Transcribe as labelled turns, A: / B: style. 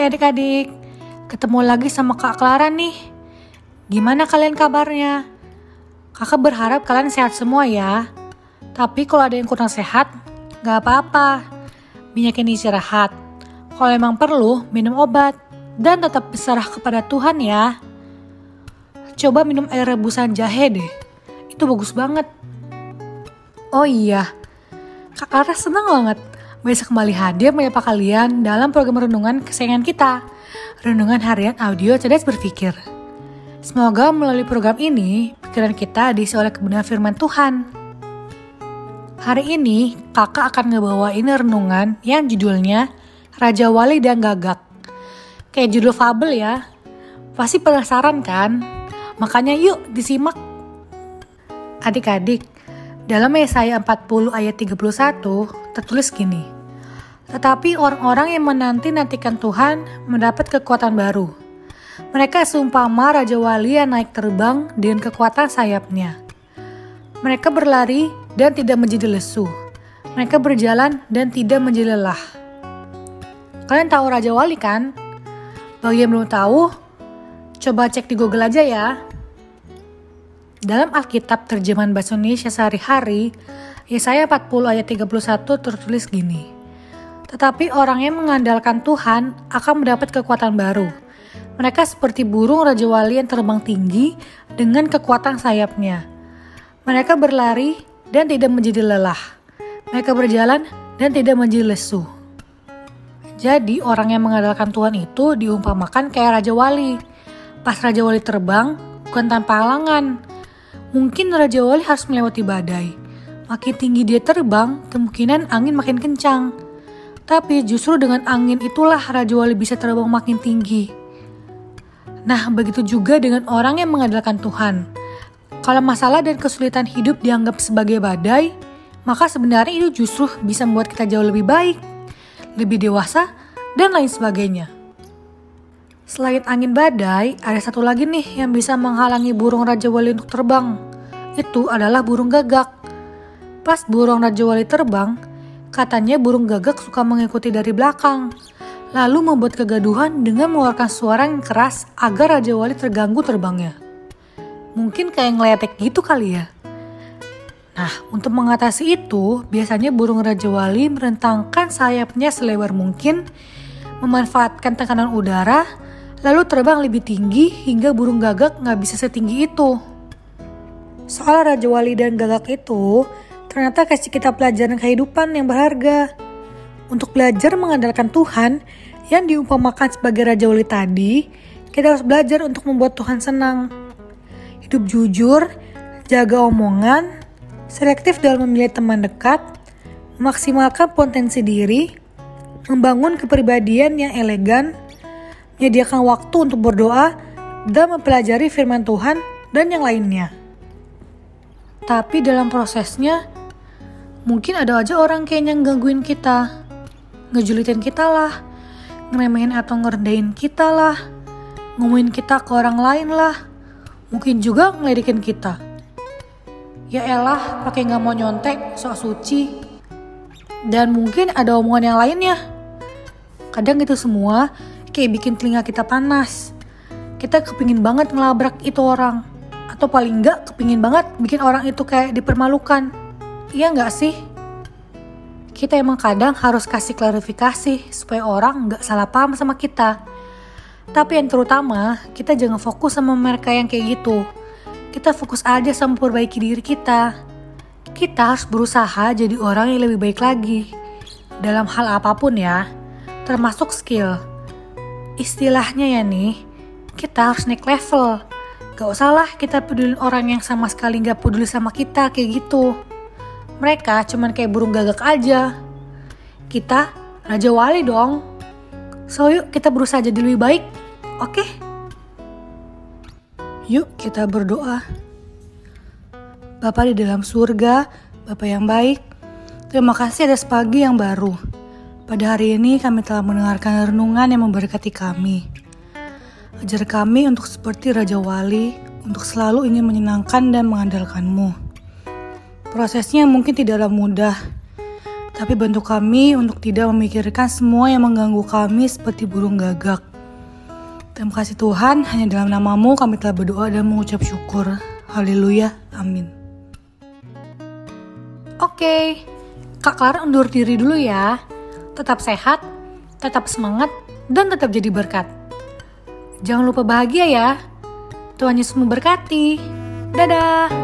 A: adik-adik, ketemu lagi sama Kak Clara nih. Gimana kalian kabarnya? Kakak berharap kalian sehat semua ya. Tapi kalau ada yang kurang sehat, gak apa-apa. Banyakin istirahat. Kalau emang perlu, minum obat. Dan tetap berserah kepada Tuhan ya. Coba minum air rebusan jahe deh. Itu bagus banget. Oh iya, Kak Clara senang banget bisa kembali hadir menyapa kalian dalam program renungan kesayangan kita, Renungan Harian Audio Cerdas Berpikir. Semoga melalui program ini, pikiran kita diisi oleh kebenaran firman Tuhan. Hari ini, kakak akan ngebawain renungan yang judulnya Raja Wali dan Gagak. Kayak judul fabel ya. Pasti penasaran kan? Makanya yuk disimak. Adik-adik, dalam Yesaya 40 ayat 31 tertulis gini. Tetapi orang-orang yang menanti-nantikan Tuhan mendapat kekuatan baru. Mereka seumpama Raja Wali yang naik terbang dengan kekuatan sayapnya. Mereka berlari dan tidak menjadi lesu. Mereka berjalan dan tidak menjadi lelah. Kalian tahu Raja Wali kan? Bagi yang belum tahu, coba cek di Google aja ya. Dalam Alkitab terjemahan Bahasa Indonesia sehari-hari, Yesaya 40 ayat 31 tertulis gini. Tetapi orang yang mengandalkan Tuhan akan mendapat kekuatan baru. Mereka seperti burung Raja Wali yang terbang tinggi dengan kekuatan sayapnya. Mereka berlari dan tidak menjadi lelah. Mereka berjalan dan tidak menjadi lesu. Jadi orang yang mengandalkan Tuhan itu diumpamakan kayak Raja Wali. Pas Raja Wali terbang, bukan tanpa halangan, Mungkin Raja Wali harus melewati badai. Makin tinggi dia terbang, kemungkinan angin makin kencang. Tapi justru dengan angin itulah Raja Wali bisa terbang makin tinggi. Nah, begitu juga dengan orang yang mengandalkan Tuhan. Kalau masalah dan kesulitan hidup dianggap sebagai badai, maka sebenarnya itu justru bisa membuat kita jauh lebih baik, lebih dewasa, dan lain sebagainya. Selain angin badai, ada satu lagi nih yang bisa menghalangi burung Raja Wali untuk terbang. Itu adalah burung gagak. Pas burung Raja Wali terbang, katanya burung gagak suka mengikuti dari belakang. Lalu membuat kegaduhan dengan mengeluarkan suara yang keras agar Raja Wali terganggu terbangnya. Mungkin kayak ngeletek gitu kali ya. Nah, untuk mengatasi itu, biasanya burung Raja Wali merentangkan sayapnya selebar mungkin, memanfaatkan tekanan udara, lalu terbang lebih tinggi hingga burung gagak nggak bisa setinggi itu. Soal Raja Wali dan gagak itu, ternyata kasih kita pelajaran kehidupan yang berharga. Untuk belajar mengandalkan Tuhan yang diumpamakan sebagai Raja Wali tadi, kita harus belajar untuk membuat Tuhan senang. Hidup jujur, jaga omongan, selektif dalam memilih teman dekat, memaksimalkan potensi diri, membangun kepribadian yang elegan, menyediakan waktu untuk berdoa dan mempelajari firman Tuhan dan yang lainnya. Tapi dalam prosesnya, mungkin ada aja orang kayaknya gangguin kita, ngejulitin kita lah, ngeremehin atau ngerendahin kita lah, ngomongin kita ke orang lain lah, mungkin juga ngeledekin kita. Ya elah, pakai nggak mau nyontek, sok suci, dan mungkin ada omongan yang lainnya. Kadang itu semua kayak bikin telinga kita panas. Kita kepingin banget ngelabrak itu orang. Atau paling enggak kepingin banget bikin orang itu kayak dipermalukan. Iya nggak sih? Kita emang kadang harus kasih klarifikasi supaya orang nggak salah paham sama kita. Tapi yang terutama, kita jangan fokus sama mereka yang kayak gitu. Kita fokus aja sama perbaiki diri kita. Kita harus berusaha jadi orang yang lebih baik lagi. Dalam hal apa pun ya, termasuk skill istilahnya ya nih, kita harus naik level. Gak usah lah kita peduli orang yang sama sekali gak peduli sama kita kayak gitu. Mereka cuman kayak burung gagak aja. Kita Raja Wali dong. So yuk kita berusaha jadi lebih baik, oke? Okay? Yuk kita berdoa. Bapak di dalam surga, Bapak yang baik, terima kasih atas pagi yang baru. Pada hari ini kami telah mendengarkan renungan yang memberkati kami. Ajar kami untuk seperti Raja Wali, untuk selalu ingin menyenangkan dan mengandalkanmu. Prosesnya mungkin tidaklah mudah, tapi bantu kami untuk tidak memikirkan semua yang mengganggu kami seperti burung gagak. Terima kasih Tuhan, hanya dalam namamu kami telah berdoa dan mengucap syukur. Haleluya, amin. Oke, Kak Clara undur diri dulu ya. Tetap sehat, tetap semangat, dan tetap jadi berkat. Jangan lupa bahagia ya. Tuhan Yesus memberkati. Dadah.